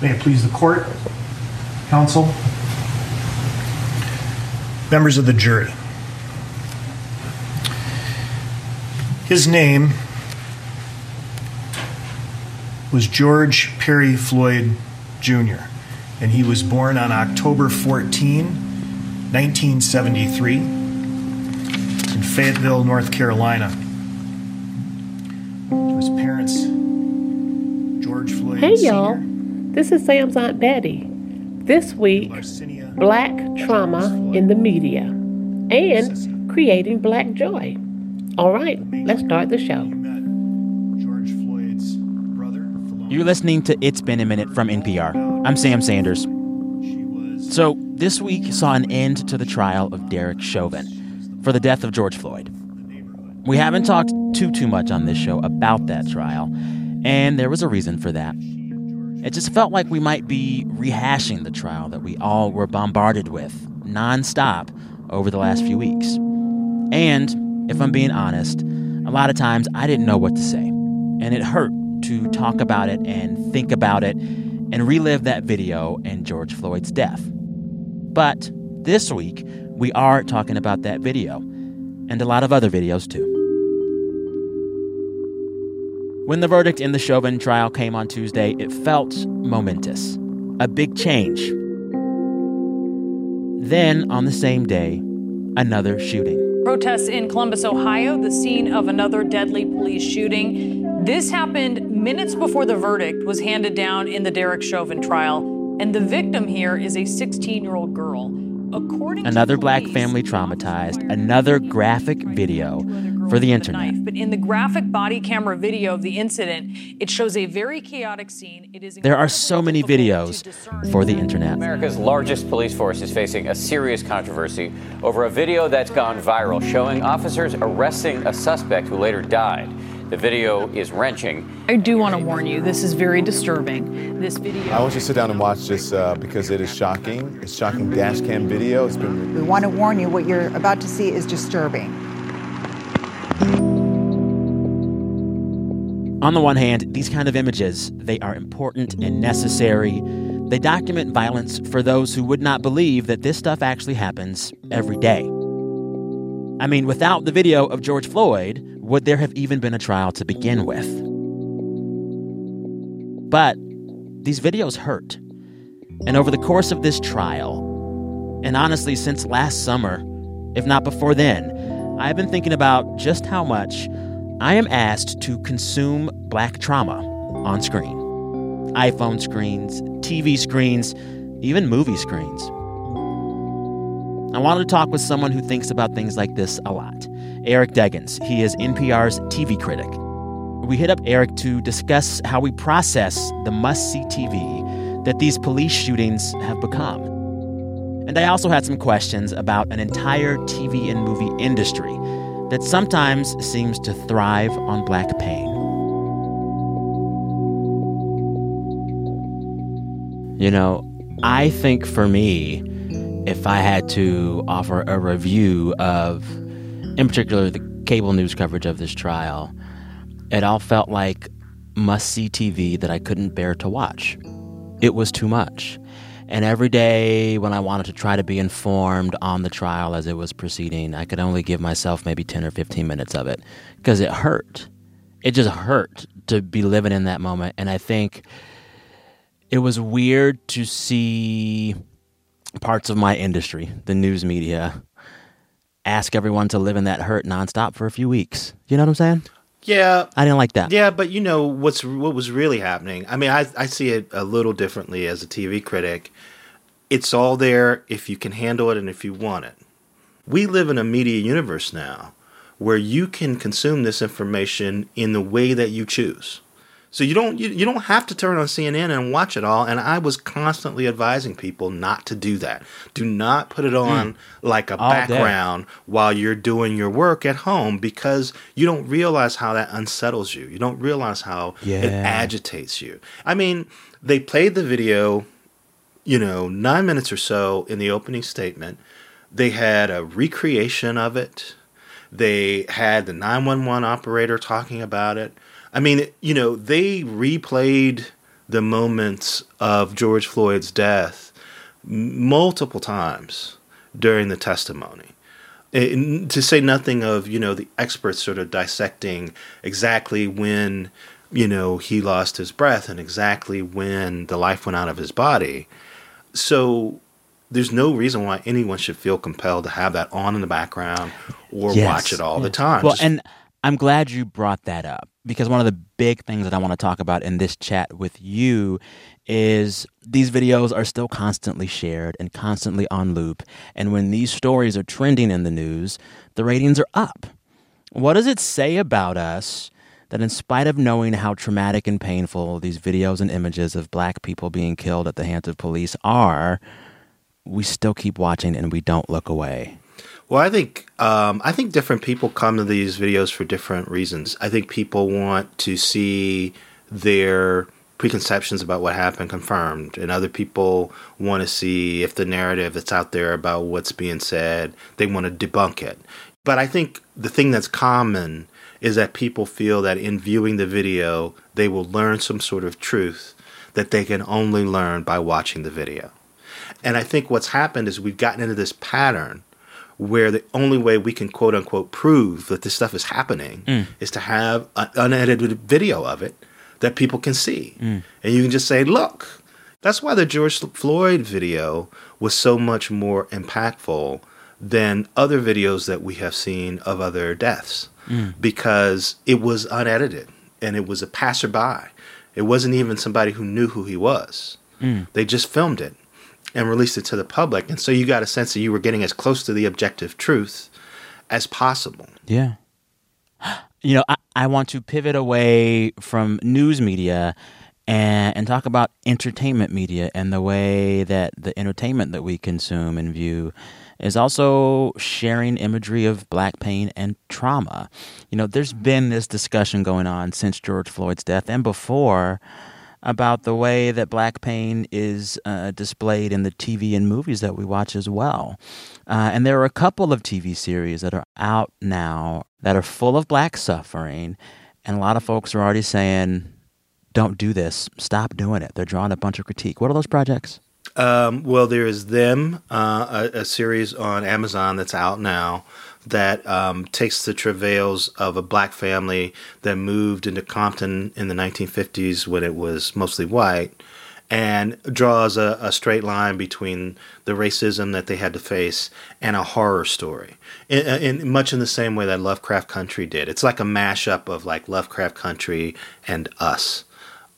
May it please the court, counsel, members of the jury. His name was George Perry Floyd Jr., and he was born on October 14, 1973, in Fayetteville, North Carolina. To his parents, George Floyd Hey Sr., y'all, this is Sam's Aunt Betty. This week, Larcinia Black Trauma in the Media and Creating Black Joy. All right, let's start the show. George Floyd's brother, You're listening to It's Been a Minute from NPR. I'm Sam Sanders. So, this week saw an end to the trial of Derek Chauvin for the death of George Floyd. We haven't talked too, too much on this show about that trial, and there was a reason for that. It just felt like we might be rehashing the trial that we all were bombarded with nonstop over the last few weeks. And, if I'm being honest, a lot of times I didn't know what to say, and it hurt to talk about it and think about it and relive that video and George Floyd's death. But this week, we are talking about that video and a lot of other videos too. When the verdict in the Chauvin trial came on Tuesday, it felt momentous, a big change. Then, on the same day, another shooting. Protests in Columbus, Ohio, the scene of another deadly police shooting. This happened minutes before the verdict was handed down in the Derek Chauvin trial, and the victim here is a 16-year-old girl. According to Another black police, family traumatized, another graphic video for the with internet. knife. But in the graphic body camera video of the incident, it shows a very chaotic scene. It is There are so many videos for the internet. America's largest police force is facing a serious controversy over a video that's gone viral showing officers arresting a suspect who later died. The video is wrenching. I do want to warn you, this is very disturbing. This video. I want you to sit down and watch this uh, because it is shocking. It's shocking dash cam video. It's been We want to warn you what you're about to see is disturbing. On the one hand, these kind of images, they are important and necessary. They document violence for those who would not believe that this stuff actually happens every day. I mean, without the video of George Floyd, would there have even been a trial to begin with? But these videos hurt. And over the course of this trial, and honestly, since last summer, if not before then, I've been thinking about just how much I am asked to consume black trauma on screen iPhone screens, TV screens, even movie screens. I wanted to talk with someone who thinks about things like this a lot Eric Deggans. He is NPR's TV critic. We hit up Eric to discuss how we process the must see TV that these police shootings have become. And I also had some questions about an entire TV and movie industry that sometimes seems to thrive on black pain. You know, I think for me, if I had to offer a review of, in particular, the cable news coverage of this trial, it all felt like must see TV that I couldn't bear to watch. It was too much. And every day when I wanted to try to be informed on the trial as it was proceeding, I could only give myself maybe 10 or 15 minutes of it because it hurt. It just hurt to be living in that moment. And I think it was weird to see parts of my industry, the news media, ask everyone to live in that hurt nonstop for a few weeks. You know what I'm saying? Yeah, I didn't like that. yeah, but you know what's what was really happening. I mean, I I see it a little differently as a TV critic. It's all there if you can handle it and if you want it. We live in a media universe now where you can consume this information in the way that you choose. So you don't you, you don't have to turn on CNN and watch it all. And I was constantly advising people not to do that. Do not put it on mm. like a All day. background while you're doing your work at home because you don't realize how that unsettles you. You don't realize how it agitates you. I mean, they played the video, you know, nine minutes or so in the opening statement. They had a recreation of it. They had the 911 operator talking about it. I mean, you know, they replayed the moments of George Floyd's death multiple times during the testimony. And to say nothing of, you know, the experts sort of dissecting exactly when, you know, he lost his breath and exactly when the life went out of his body. So there's no reason why anyone should feel compelled to have that on in the background or Yes, watch it all the time. Well, Just- and I'm glad you brought that up because one of the big things that I want to talk about in this chat with you is these videos are still constantly shared and constantly on loop. And when these stories are trending in the news, the ratings are up. What does it say about us that, in spite of knowing how traumatic and painful these videos and images of black people being killed at the hands of police are, we still keep watching and we don't look away? Well, I think um, I think different people come to these videos for different reasons. I think people want to see their preconceptions about what happened confirmed, and other people want to see if the narrative that's out there about what's being said they want to debunk it. But I think the thing that's common is that people feel that in viewing the video they will learn some sort of truth that they can only learn by watching the video. And I think what's happened is we've gotten into this pattern where the only way we can quote unquote prove that this stuff is happening mm. is to have an unedited video of it that people can see. Mm. And you can just say, look. That's why the George Floyd video was so much more impactful than other videos that we have seen of other deaths mm. because it was unedited and it was a passerby. It wasn't even somebody who knew who he was. They just filmed it and released it to the public. And so you got a sense that you were getting as close to the objective truth as possible. Yeah. You know, I, I want to pivot away from news media and, and talk about entertainment media and the way that the entertainment that we consume and view is also sharing imagery of black pain and trauma. You know, there's been this discussion going on since George Floyd's death and before about the way that black pain is uh, displayed in the TV and movies that we watch as well. Uh, and there are a couple of TV series that are out now that are full of black suffering. And a lot of folks are already saying, don't do this. Stop doing it. They're drawing a bunch of critique. What are those projects? Um, well, there is Them, uh, a, a series on Amazon that's out now that um, takes the travails of a black family that moved into Compton in the 1950s when it was mostly white and draws a, a straight line between the racism that they had to face and a horror story. In, in much in the same way that lovecraft country did. It's like a mashup of like lovecraft country and us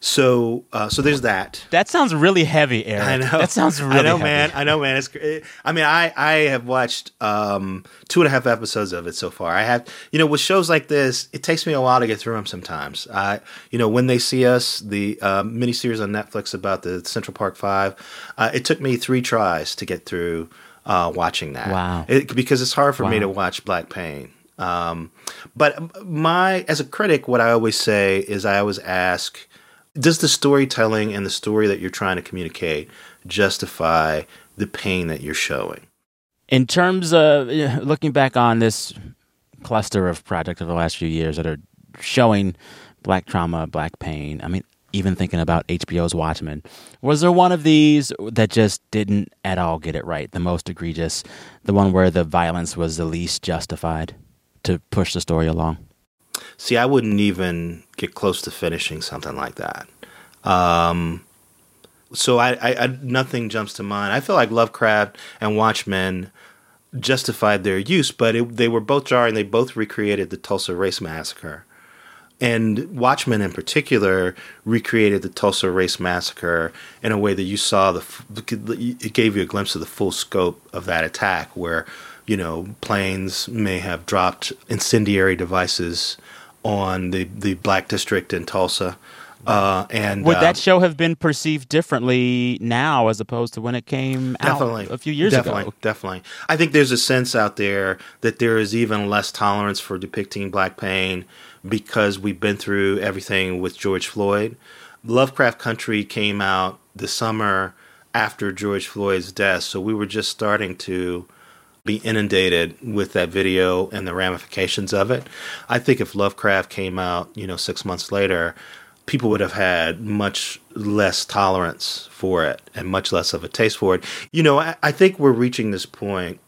so uh, so there's that That sounds really heavy, Eric. I know. That sounds really heavy. I know, heavy. man. I know, man. It's. it- I mean, I I have watched um two and a half episodes of it so far. I have, you know, with shows like this, it takes me a while to get through them. Sometimes, I, you know, when they see us, the uh, miniseries on Netflix about the Central Park Five, uh, it took me three tries to get through uh, watching that. Wow. It, because it's hard for me to watch Black Pain. Um, but my as a critic, what I always say is I always ask does the storytelling and the story that you're trying to communicate justify the pain that you're showing? In terms of looking back on this cluster of projects over the last few years that are showing black trauma, black pain, I mean, even thinking about HBO's Watchmen, was there one of these that just didn't at all get it right? The most egregious, the one where the violence was the least justified to push the story along? See, I wouldn't even get close to finishing something like that. Um, so I, I, I, nothing jumps to mind. I feel like Lovecraft and Watchmen justified their use, but it, they were both jarring. They both recreated the Tulsa Race Massacre. And Watchmen, in particular, recreated the Tulsa Race Massacre in a way that you saw the. It gave you a glimpse of the full scope of that attack, where you know planes may have dropped incendiary devices on the the black district in Tulsa, uh, and Would uh, that show have been perceived differently now as opposed to when it came definitely out a few years ago. definitely, ago? Definitely, I think there's a sense out there that there is even less tolerance for depicting black pain because we've been through everything with George Floyd. Lovecraft Country came out the summer after George Floyd's death, so we were just starting to be inundated with that video and the ramifications of it. I think if Lovecraft came out, you know, six months later, people would have had much less tolerance for it and much less of a taste for it. You know, I, I think we're reaching this point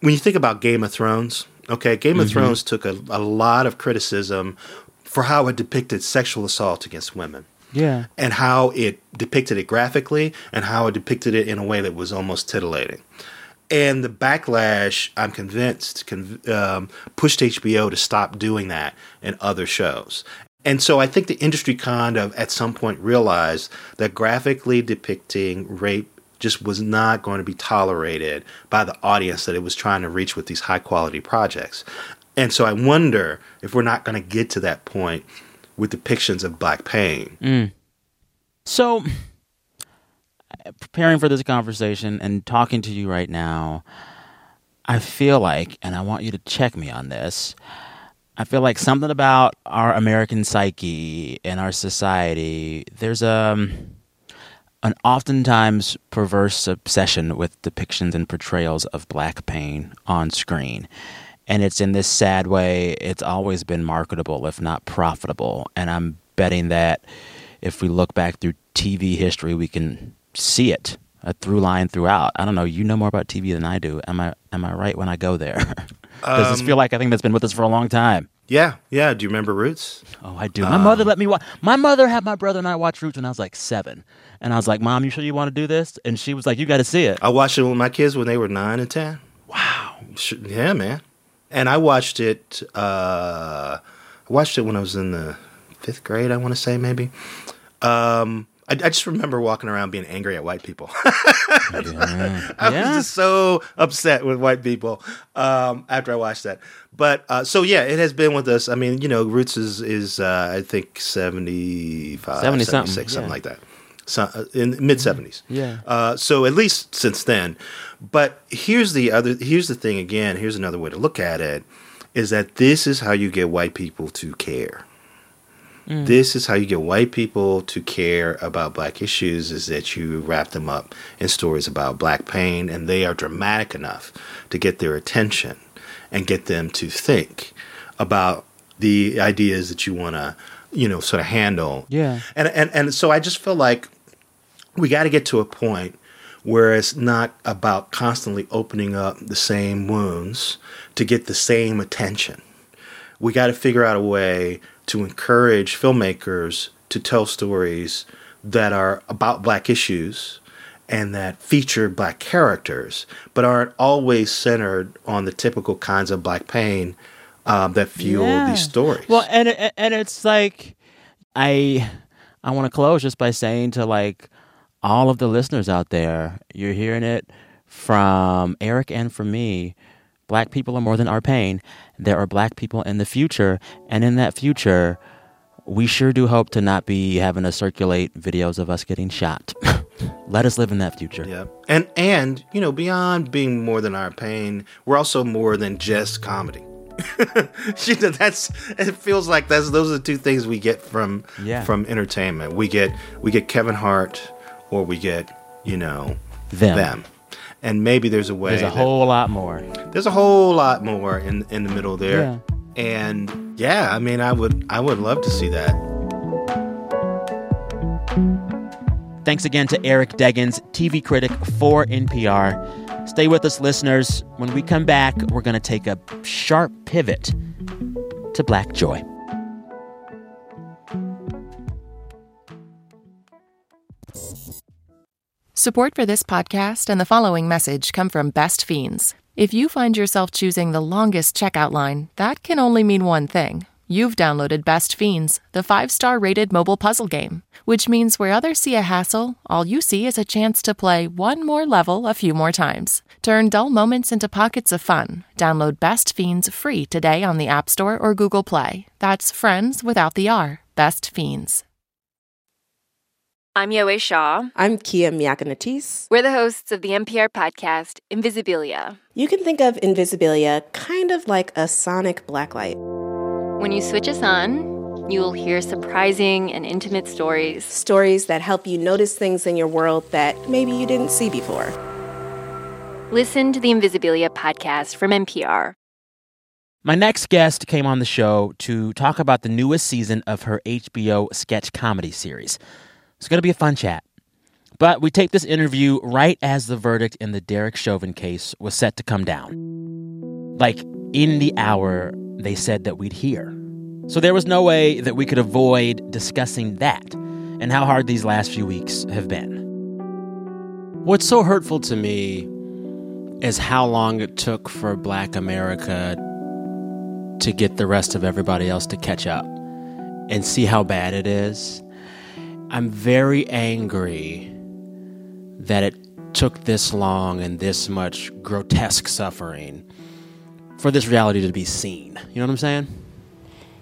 when you think about Game of Thrones. Okay, Game of mm-hmm. Thrones took a, a lot of criticism for how it depicted sexual assault against women Yeah. and how it depicted it graphically and how it depicted it in a way that was almost titillating. And the backlash, I'm convinced, con- um, pushed HBO to stop doing that in other shows. And so I think the industry kind of at some point realized that graphically depicting rape just was not going to be tolerated by the audience that it was trying to reach with these high quality projects. And so I wonder if we're not going to get to that point with depictions of black pain. So, preparing for this conversation and talking to you right now, I feel like, and I want you to check me on this, I feel like something about our American psyche and our society, there's a. An oftentimes perverse obsession with depictions and portrayals of black pain on screen. And it's in this sad way, it's always been marketable, if not profitable. And I'm betting that if we look back through TV history, we can see it a through line throughout. I don't know. You know more about TV than I do. Am I am I right when I go there? Does this feel like I think that's been with us for a long time? Yeah, yeah. Do you remember Roots? Oh, I do. My mother let me watch. My mother had my brother and I watch Roots when I was like seven, and I was like, "Mom, you sure you want to do this?" And she was like, "You got to see it." I watched it with my kids when they were nine and ten. Wow. Yeah, man. And I watched it. Uh, I watched it when I was in the fifth grade. I want to say maybe. Um, I, I just remember walking around being angry at white people. I was Yeah. just so upset with white people um, after I watched that. But uh, so yeah, it has been with us. I mean, you know, Roots is is uh, I think 75, 70 76, something, something like that. So, uh, in mid 70s. Yeah. Uh, so at least since then. But here's the other here's the thing again, here's another way to look at it is that this is how you get white people to care. Mm. This is how you get white people to care about black issues is that you wrap them up in stories about black pain and they are dramatic enough to get their attention and get them to think about the ideas that you want to, you know, sort of handle. Yeah. And and and so I just feel like we got to get to a point where it's not about constantly opening up the same wounds to get the same attention. We got to figure out a way to encourage filmmakers to tell stories that are about black issues and that feature black characters, but aren't always centered on the typical kinds of black pain um, that fuel Yeah. these stories. Well, and and it's like I I want to close just by saying to like all of the listeners out there, you're hearing it from Eric and from me. Black people are more than our pain. There are black people in the future, and in that future, we sure do hope to not be having to circulate videos of us getting shot. Let us live in that future. Yeah. And and you know, beyond being more than our pain, we're also more than just comedy. You know, that's it feels like that's those are the two things we get from Yeah. from entertainment. We get we get Kevin Hart or we get, you know, Them. And maybe there's a way There's a that- whole lot more. there's a whole lot more in in the middle there. Yeah. And yeah, I mean I would I would love to see that. Thanks again to Eric Deggans, TV critic for NPR. Stay with us, listeners. When we come back, we're going to take a sharp pivot to Black Joy. Support for this podcast and the following message come from Best Fiends. If you find yourself choosing the longest checkout line, that can only mean one thing. You've downloaded Best Fiends, the five star rated mobile puzzle game, which means where others see a hassle, all you see is a chance to play one more level a few more times. Turn dull moments into pockets of fun. Download Best Fiends free today on the App Store or Google Play. That's friends without the R. Best Fiends. I'm Yowei Shaw. I'm Kia Miakka Natisse. We're the hosts of the NPR podcast Invisibilia. You can think of Invisibilia kind of like a sonic blacklight. When you switch us on, you'll hear surprising and intimate stories. Stories that help you notice things in your world that maybe you didn't see before. Listen to the Invisibilia podcast from NPR. My next guest came on the show to talk about the newest season of her HBO sketch comedy series. It's going to be a fun chat. But we taped this interview right as the verdict in the Derek Chauvin case was set to come down. Like in the hour they said that we'd hear. So there was no way that we could avoid discussing that and how hard these last few weeks have been. What's so hurtful to me is how long it took for Black America to get the rest of everybody else to catch up and see how bad it is. I'm very angry that it took this long and this much grotesque suffering for this reality to be seen. You know what I'm saying?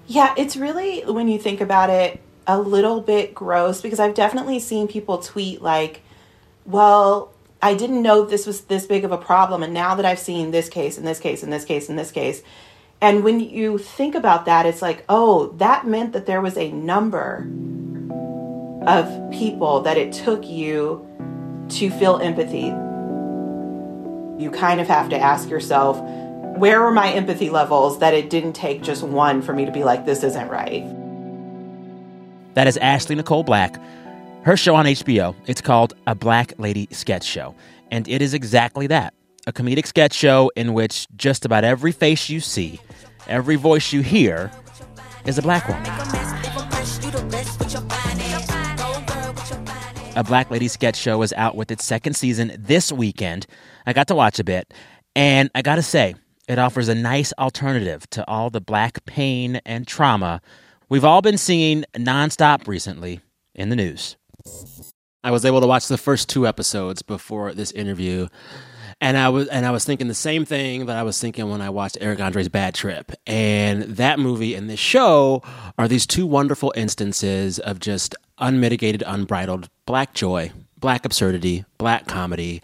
Yeah, it's really, when you think about it, a little bit gross because I've definitely seen people tweet, like, well, I didn't know this was this big of a problem. And now that I've seen this case and this case and this case and this case, and when you think about that, it's like, oh, that meant that there was a number of people that it took you to feel empathy. You kind of have to ask yourself, where are my empathy levels that it didn't take just one for me to be like, this isn't right? That is Ashley Nicole Black. Her show on HBO, it's called A Black Lady Sketch Show. And it is exactly that a comedic sketch show in which just about every face you see, every voice you hear, is a black woman. A Black Lady Sketch Show is out with its second season this weekend. I got to watch a bit, and I gotta say, it offers a nice alternative to all the black pain and trauma we've all been seeing nonstop recently in the news. I was able to watch the first two episodes before this interview. And I was and I was thinking the same thing that I was thinking when I watched Eric Andre's Bad Trip. And that movie and this show are these two wonderful instances of just unmitigated, unbridled black joy, black absurdity, black comedy.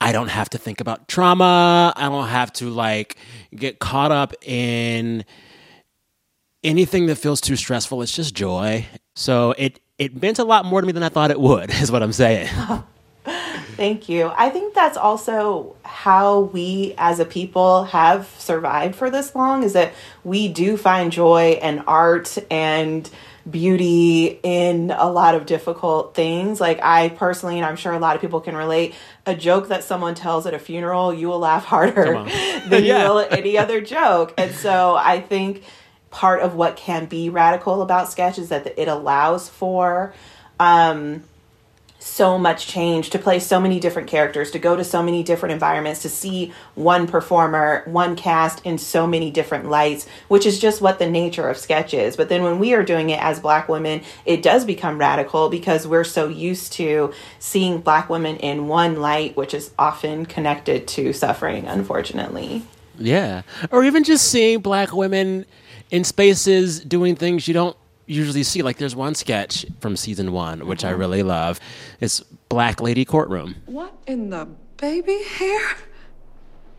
I don't have to think about trauma. I don't have to like get caught up in anything that feels too stressful. It's just joy. So it it meant a lot more to me than I thought it would, is what I'm saying. Thank you. I think that's also how we as a people have survived for this long is that we do find joy and art and beauty in a lot of difficult things. Like I personally, and I'm sure a lot of people can relate, a joke that someone tells at a funeral, you will laugh harder than yeah. you will at any other joke. And so I think part of what can be radical about sketch is that it allows for um, so much change to play so many different characters to go to so many different environments to see one performer one cast in so many different lights which is just what the nature of sketch is. But then when we are doing it as black women it does become radical because we're so used to seeing black women in one light which is often connected to suffering unfortunately. Yeah. Or even just seeing black women in spaces doing things you don't usually see. Like there's one sketch from season one, which I uh-huh. really love. It's Black Lady Courtroom. What in the baby hair?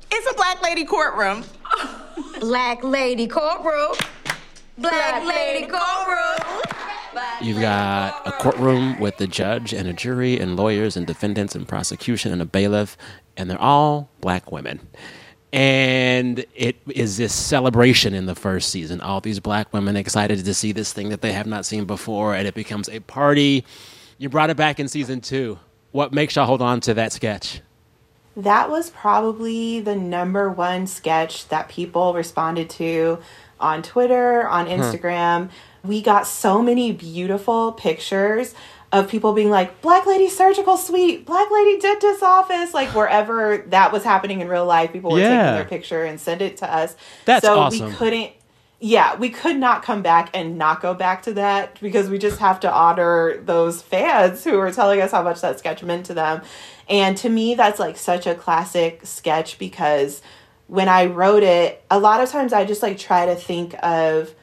It's a Black Lady Courtroom. Black Lady Courtroom. Black Lady Courtroom. You've got a courtroom with a judge and a jury and lawyers and defendants and prosecution and a bailiff, and they're all black women and it is this celebration in the first season. All these black women excited to see this thing that they have not seen before, and it becomes a party. You brought it back in season two. What makes y'all hold on to that sketch? That was probably the number one sketch that people responded to on Twitter, on hmm. Instagram. Huh. We got so many beautiful pictures of people being like black lady surgical suite black lady dentist office like wherever that was happening in real life people were yeah. taking their picture and send it to us That's so awesome. we couldn't yeah we could not come back and not go back to that because we just have to honor those fans who are telling us how much that sketch meant to them and to me that's like such a classic sketch because when i wrote it a lot of times i just like try to think of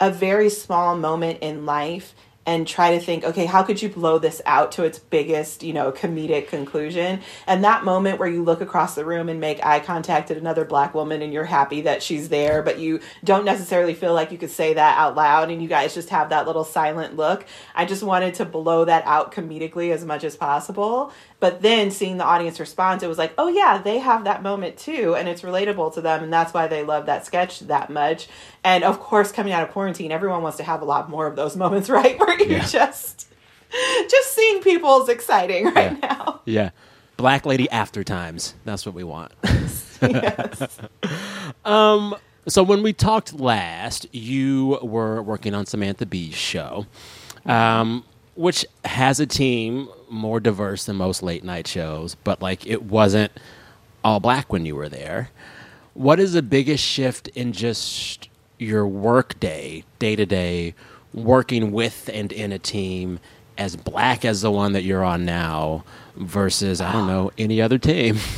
a very small moment in life and try to think, okay, how could you blow this out to its biggest, you know, comedic conclusion? And that moment where you look across the room and make eye contact at another black woman and you're happy that she's there, but you don't necessarily feel like you could say that out loud and you guys just have that little silent look. I just wanted to blow that out comedically as much as possible. But then seeing the audience response, it was like, oh yeah, they have that moment too, and it's relatable to them, and that's why they love that sketch that much. And of course, coming out of quarantine, everyone wants to have a lot more of those moments, right? Where you're Yeah. just just seeing people is exciting right Yeah. now. Yeah. Black Lady After Times. That's what we want. Yes. um, so when we talked last, you were working on Samantha Bee's show, um, which has a team more diverse than most late night shows, but like it wasn't all black when you were there. What is the biggest shift in just your work day, day to day, working with and in a team as black as the one that you're on now versus, I don't know, any other team?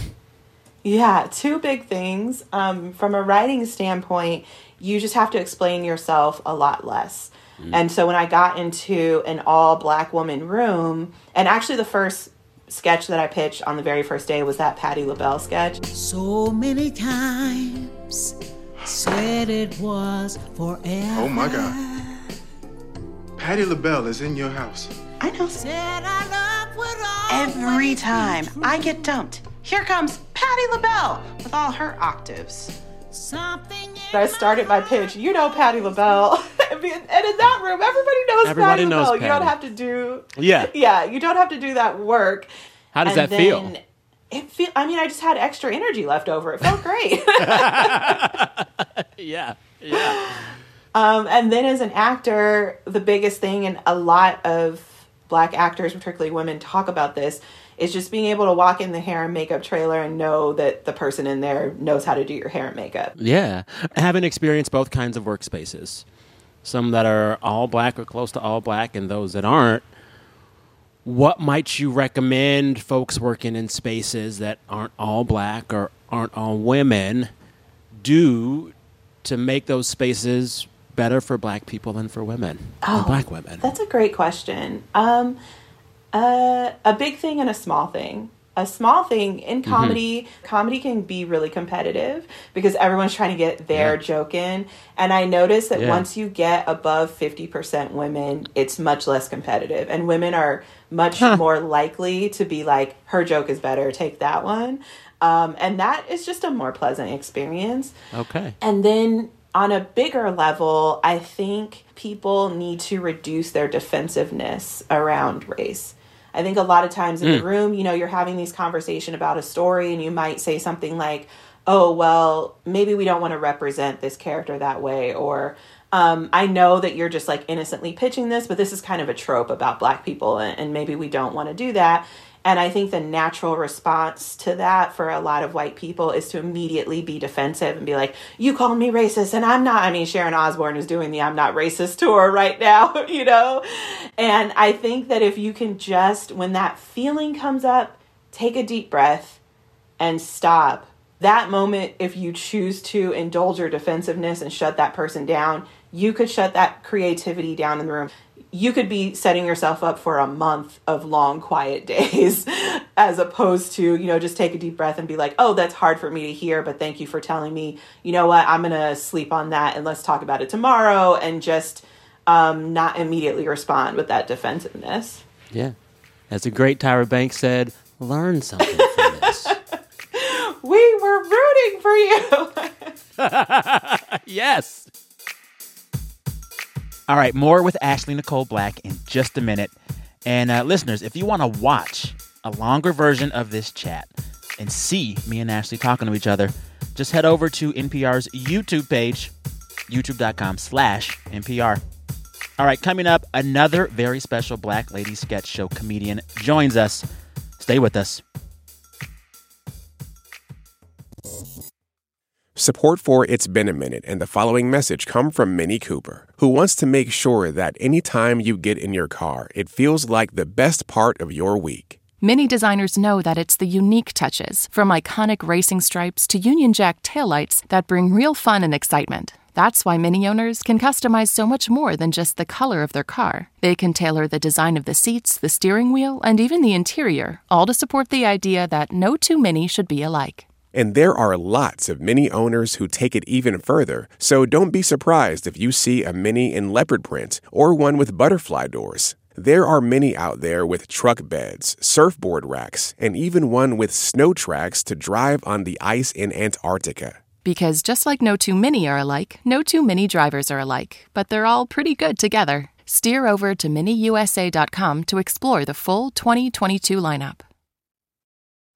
Yeah, two big things. Um, from a writing standpoint, you just have to explain yourself a lot less. Mm. And so when I got into an all black woman room, and actually the first sketch that I pitched on the very first day was that Patti LaBelle sketch. So many times said it was forever. Oh my God. Patti LaBelle is in your house. I know. Said I love would Every time I get dumped, here comes Patti LaBelle with all her octaves. Something I started my pitch. You know Patti LaBelle. and in that room, everybody knows Everybody Patti knows LaBelle. You don't have to do Yeah. Yeah, you don't have to do that work. How does And that feel? then It feel I mean, I just had extra energy left over. It felt great. yeah. Yeah. Um, and then as an actor, the biggest thing, and a lot of black actors, particularly women, talk about this, is just being able to walk in the hair and makeup trailer and know that the person in there knows how to do your hair and makeup. Yeah. Having experienced both kinds of workspaces, some that are all black or close to all black, and those that aren't, what might you recommend folks working in spaces that aren't all black or aren't all women do to make those spaces better for black people than for women and black women? That's a great question. Um, uh, a big thing and a small thing. A small thing in Mm-hmm. comedy, comedy can be really competitive because everyone's trying to get their Yeah. joke in. And I noticed that Yeah. once you get above 50% women, it's much less competitive. And women are much more likely to be like, her joke is better, take that one. Um, and that is just a more pleasant experience. Okay. And then on a bigger level, I think people need to reduce their defensiveness around race. I think a lot of times in the Mm. room, you know, you're having these conversation about a story and you might say something like, "Oh, well, maybe we don't want to represent this character that way," or um, I know that you're just like innocently pitching this, but this is kind of a trope about black people, and, and maybe we don't want to do that. And I think the natural response to that for a lot of white people is to immediately be defensive and be like, You called me racist, and I'm not. I mean, Sharon Osbourne is doing the I'm not racist tour right now, you know? And I think that if you can just, when that feeling comes up, take a deep breath and stop. That moment, if you choose to indulge your defensiveness and shut that person down, you could shut that creativity down in the room. You could be setting yourself up for a month of long, quiet days, as opposed to, you know, just take a deep breath and be like, oh, that's hard for me to hear, but thank you for telling me. You know what? I'm going to sleep on that and let's talk about it tomorrow and just um, not immediately respond with that defensiveness. Yeah. As the great Tyra Banks said, learn something from this. We were rooting for you. yes. All right, more with Ashley Nicole Black in just a minute. And uh, listeners, if you want to watch a longer version of this chat and see me and Ashley talking to each other, just head over to NPR's YouTube page, youtube.com slash NPR. All right, coming up, another very special Black Lady Sketch Show comedian joins us. Stay with us. Support for It's Been a Minute and the following message come from Mini Cooper, who wants to make sure that anytime you get in your car, it feels like the best part of your week. Many designers know that it's the unique touches, from iconic racing stripes to Union Jack taillights, that bring real fun and excitement. That's why Mini owners can customize so much more than just the color of their car. They can tailor the design of the seats, the steering wheel, and even the interior, all to support the idea that no two Mini should be alike. And there are lots of Mini owners who take it even further, so don't be surprised if you see a Mini in leopard print or one with butterfly doors. There are many out there with truck beds, surfboard racks, and even one with snow tracks to drive on the ice in Antarctica. Because just like no two Mini are alike, no two Mini drivers are alike, but they're all pretty good together. Steer over to miniusa.com to explore the full 2022 lineup.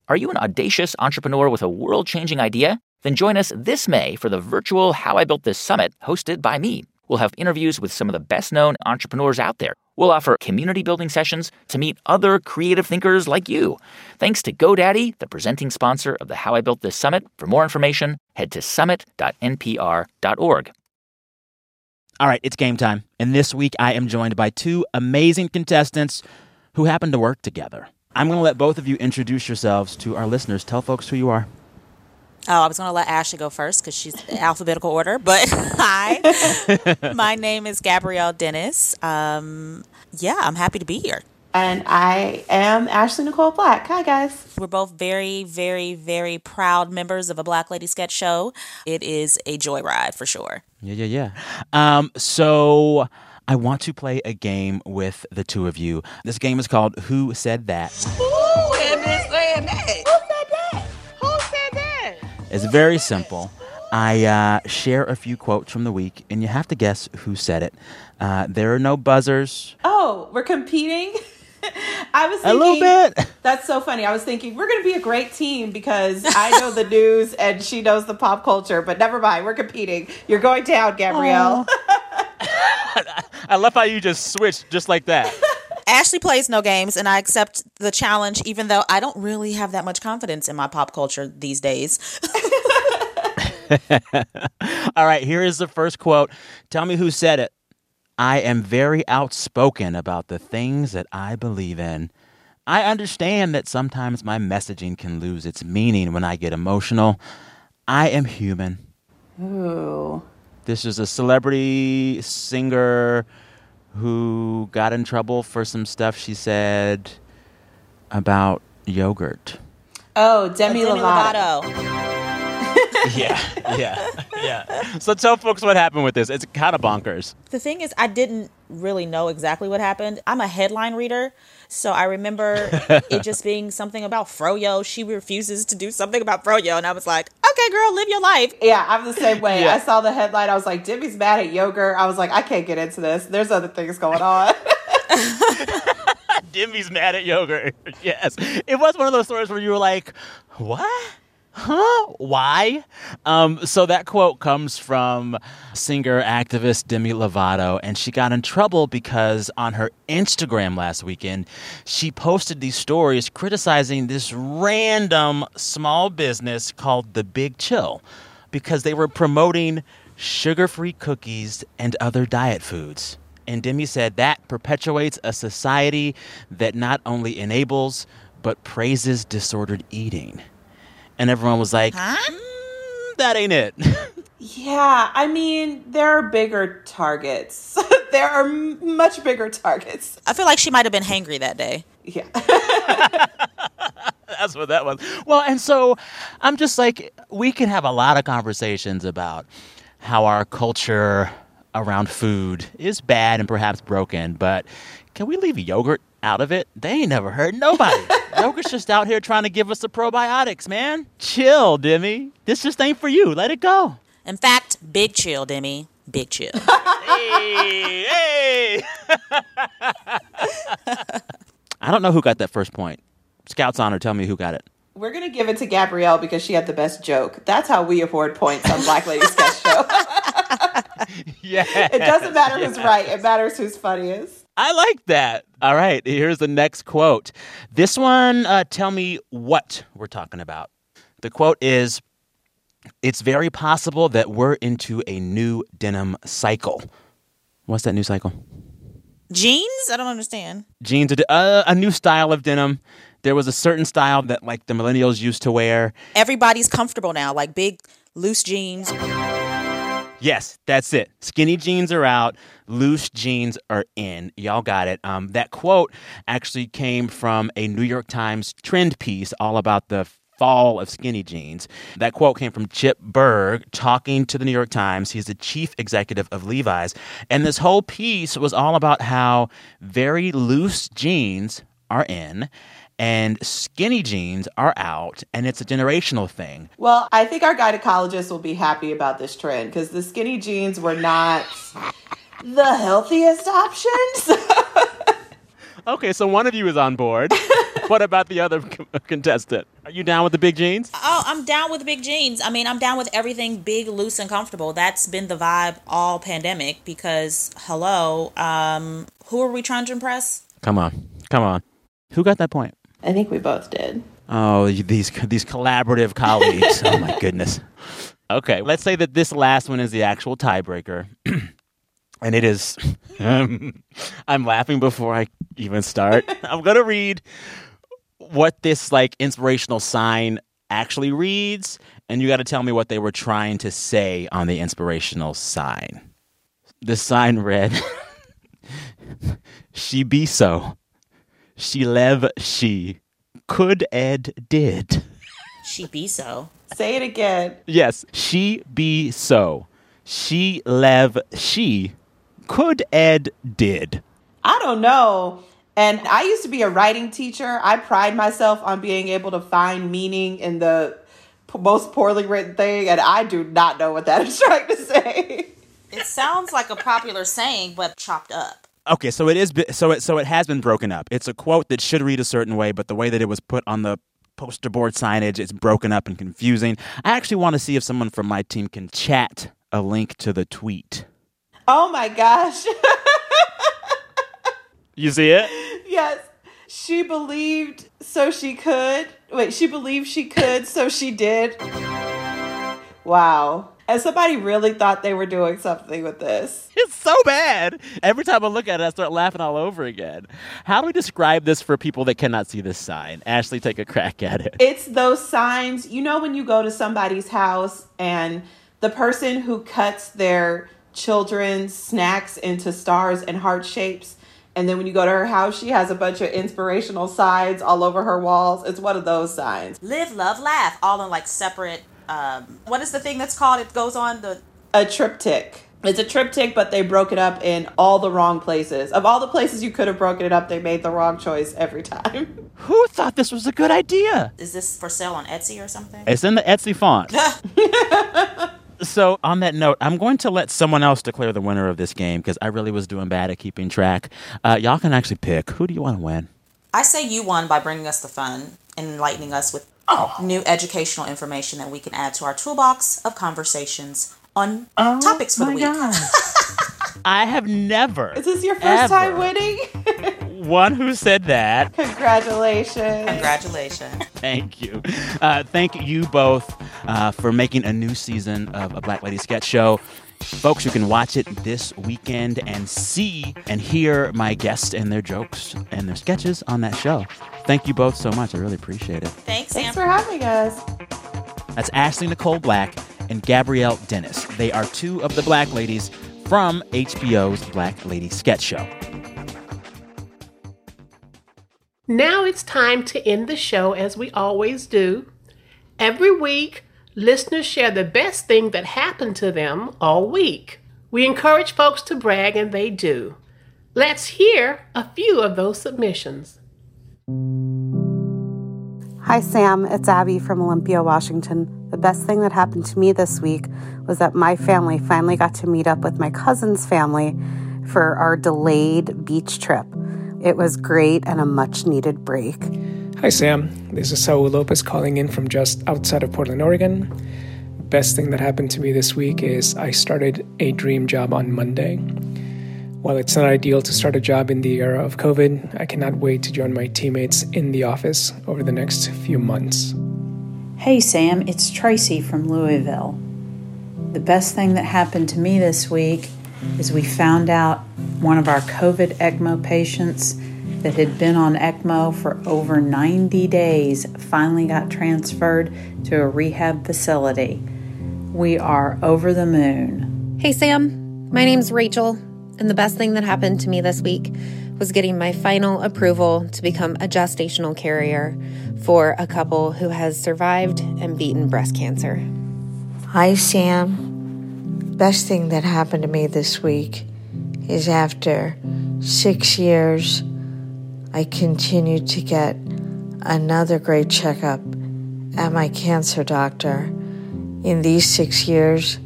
Are you an audacious entrepreneur with a world changing idea? Then join us this May for the virtual How I Built This Summit hosted by me. We'll have interviews with some of the best known entrepreneurs out there. We'll offer community building sessions to meet other creative thinkers like you. Thanks to GoDaddy, the presenting sponsor of the How I Built This Summit. For more information, head to summit.npr.org. All right, it's game time. And this week I am joined by two amazing contestants who happen to work together. I'm going to let both of you introduce yourselves to our listeners. Tell folks who you are. Oh, I was going to let Ashley go first because she's alphabetical order. But hi, my name is Gabrielle Dennis. Um, yeah, I'm happy to be here. And I am Ashley Nicole Black. Hi, guys. We're both very, very, very proud members of a Black Lady Sketch Show. It is a joyride for sure. Yeah, yeah, yeah. Um, so I want to play a game with the two of you. This game is called Who Said That? Who had been saying that? Who said that? Who said that? It's very simple. I uh, share a few quotes from the week, and you have to guess who said it. Uh, there are no buzzers. Oh, we're competing? I was A little bit. That's so funny. I was thinking we're going to be a great team because I know the news and she knows the pop culture, but never mind. We're competing. You're going down, Gabrielle. I love how you just switched just like that. Ashley plays no games, and I accept the challenge, even though I don't really have that much confidence in my pop culture these days. All right, here is the first quote. Tell me who said it. I am very outspoken about the things that I believe in. I understand that sometimes my messaging can lose its meaning when I get emotional. I am human. Ooh. This is a celebrity singer who got in trouble for some stuff she said about yogurt. Oh, Demi, oh, Demi Lovato. yeah, yeah, yeah. So tell folks what happened with this. It's kind of bonkers. The thing is, I didn't really know exactly what happened. I'm a headline reader, so I remember it just being something about Froyo. She refuses to do something about Froyo, and I was like, okay, girl, live your life. Yeah, I'm the same way. Yeah. I saw the headline. I was like, Demi's mad at yogurt. I was like, I can't get into this. There's other things going on. Demi's mad at yogurt. yes. It was one of those stories where you were like, what? Huh? Why? Um, so that quote comes from singer activist Demi Lovato, and she got in trouble because on her Instagram last weekend, she posted these stories criticizing this random small business called The Big Chill because they were promoting sugar free cookies and other diet foods. And Demi said that perpetuates a society that not only enables, but praises disordered eating. And everyone was like, "Mm, that ain't it. yeah, I mean, there are bigger targets. there are m- much bigger targets. I feel like she might have been hangry that day. Yeah. That's what that was. Well, and so I'm just like, we can have a lot of conversations about how our culture around food is bad and perhaps broken, but can we leave yogurt out of it? They ain't never hurt nobody. Yogurt's just out here trying to give us the probiotics, man. Chill, Demi. This just ain't for you. Let it go. In fact, big chill, Demi. Big chill. hey, hey. I don't know who got that first point. Scouts honor, tell me who got it. We're going to give it to Gabrielle because she had the best joke. That's how we award points on Black Lady Sketch Show. yeah. It doesn't matter who's right, it matters who's funniest. I like that. All right, here's the next quote. This one, uh, tell me what we're talking about. The quote is It's very possible that we're into a new denim cycle. What's that new cycle? Jeans? I don't understand. Jeans, are uh, a new style of denim. There was a certain style that like the millennials used to wear. Everybody's comfortable now, like big loose jeans. Yes, that's it. Skinny jeans are out, loose jeans are in. Y'all got it. Um, that quote actually came from a New York Times trend piece all about the fall of skinny jeans. That quote came from Chip Bergh talking to the New York Times. He's the chief executive of Levi's. And this whole piece was all about how very loose jeans are in and skinny jeans are out and it's a generational thing. Well, I think our gynecologist will be happy about this trend because the skinny jeans were not the healthiest options. Okay, so one of you is on board. what about the other contestant? Are you down with the big jeans? Oh, I'm down with the big jeans. I mean, I'm down with everything big, loose, and comfortable. That's been the vibe all pandemic because, hello, um, who are we trying to impress? Come on. Come on. Who got that point? I think we both did. Oh, these these collaborative colleagues. oh my goodness. Okay, let's say that this last one is the actual tiebreaker. and it is um, I'm laughing before I even start. I'm going to read what this like inspirational sign actually reads and you got to tell me what they were trying to say on the inspirational sign. The sign read She be so. She lev she. Could ed did. She be so. Say it again. Yes, she be so. She lev she. Could ed did. I don't know. And I used to be a writing teacher. I pride myself on being able to find meaning in the p- most poorly written thing, and I do not know what that is trying to say. It sounds like a popular saying, but chopped up. Okay, so it is so it so it has been broken up. It's a quote that should read a certain way, but the way that it was put on the poster board signage, it's broken up and confusing. I actually want to see if someone from my team can chat a link to the tweet. Oh my gosh. You see it? yes. She believed so she could. Wait, she believed she could, so she did. Wow. And somebody really thought they were doing something with this. It's so bad. Every time I look at it, I start laughing all over again. How do we describe this for people that cannot see this sign? Ashley, take a crack at it. It's those signs, you know, when you go to somebody's house and the person who cuts their children's snacks into stars and heart shapes. And then when you go to her house, she has a bunch of inspirational signs all over her walls. It's one of those signs. Live, love, laugh, all in like separate. Um, what is the thing that's called? It goes on the. A triptych. It's a triptych, but they broke it up in all the wrong places. Of all the places you could have broken it up, they made the wrong choice every time. Who thought this was a good idea? Is this for sale on Etsy or something? It's in the Etsy font. so, on that note, I'm going to let someone else declare the winner of this game because I really was doing bad at keeping track. Uh, y'all can actually pick. Who do you want to win? I say you won by bringing us the fun and enlightening us with new educational information that we can add to our toolbox of conversations on topics for the week. I have never. Is this your first time winning? One who said that. Congratulations. Congratulations. Thank you. Uh, thank you both uh, for making a new season of a Black Lady Sketch Show. Folks, you can watch it this weekend and see and hear my guests and their jokes and their sketches on that show. Thank you both so much. I really appreciate it. Thanks, Thanks for having us. That's Ashley Nicole Black and Gabrielle Dennis. They are two of the Black ladies from HBO's Black Lady Sketch Show. Now it's time to end the show as we always do. Every week, listeners share the best thing that happened to them all week. We encourage folks to brag, and they do. Let's hear a few of those submissions. Hi, Sam. It's Abby from Olympia, Washington. The best thing that happened to me this week was that my family finally got to meet up with my cousin's family for our delayed beach trip. It was great and a much needed break. Hi, Sam. This is Saul Lopez calling in from just outside of Portland, Oregon. Best thing that happened to me this week is I started a dream job on Monday. While it's not ideal to start a job in the era of COVID, I cannot wait to join my teammates in the office over the next few months. Hey Sam, it's Tracy from Louisville. The best thing that happened to me this week is we found out one of our COVID ECMO patients that had been on ECMO for over 90 days finally got transferred to a rehab facility. We are over the moon. Hey, Sam. My name's Rachel, and the best thing that happened to me this week was getting my final approval to become a gestational carrier for a couple who has survived and beaten breast cancer. Hi, Sam. Best thing that happened to me this week is after six years, I continued to get another great checkup at my cancer doctor. In these six years,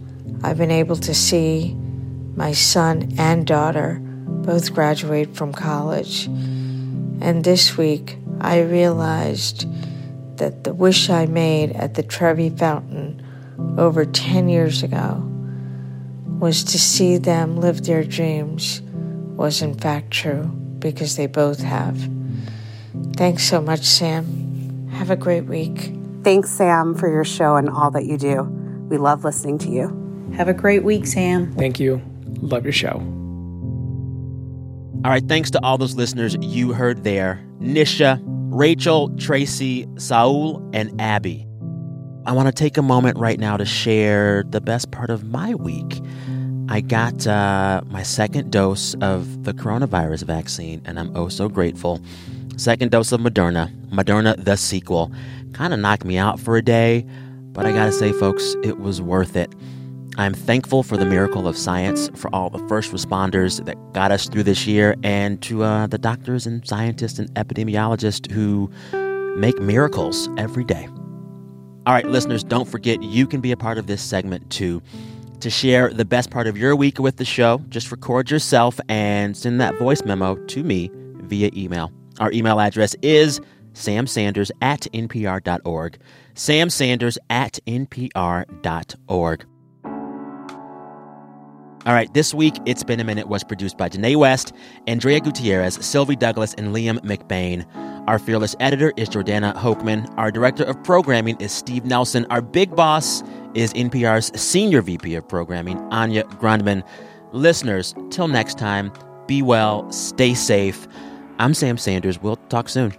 I've been able to see my son and daughter both graduate from college. And this week, I realized that the wish I made at the Trevi Fountain over 10 years ago was to see them live their dreams was in fact true because they both have. Thanks so much, Sam. Have a great week. Thanks, Sam, for your show and all that you do. We love listening to you. Have a great week, Sam. Thank you. Love your show. All right, thanks to all those listeners you heard there Nisha, Rachel, Tracy, Saul, and Abby. I want to take a moment right now to share the best part of my week. I got uh, my second dose of the coronavirus vaccine, and I'm oh so grateful. Second dose of Moderna, Moderna the sequel. Kind of knocked me out for a day, but I gotta say, folks, it was worth it. I'm thankful for the miracle of science, for all the first responders that got us through this year, and to uh, the doctors and scientists and epidemiologists who make miracles every day. All right, listeners, don't forget you can be a part of this segment too. To share the best part of your week with the show, just record yourself and send that voice memo to me via email. Our email address is samsanders at npr.org. samsanders at npr.org. All right, this week, It's Been a Minute was produced by Janae West, Andrea Gutierrez, Sylvie Douglas, and Liam McBain. Our fearless editor is Jordana Hochman. Our director of programming is Steve Nelson. Our big boss is NPR's senior VP of programming, Anya Grundmann. Listeners, till next time, be well, stay safe. I'm Sam Sanders. We'll talk soon.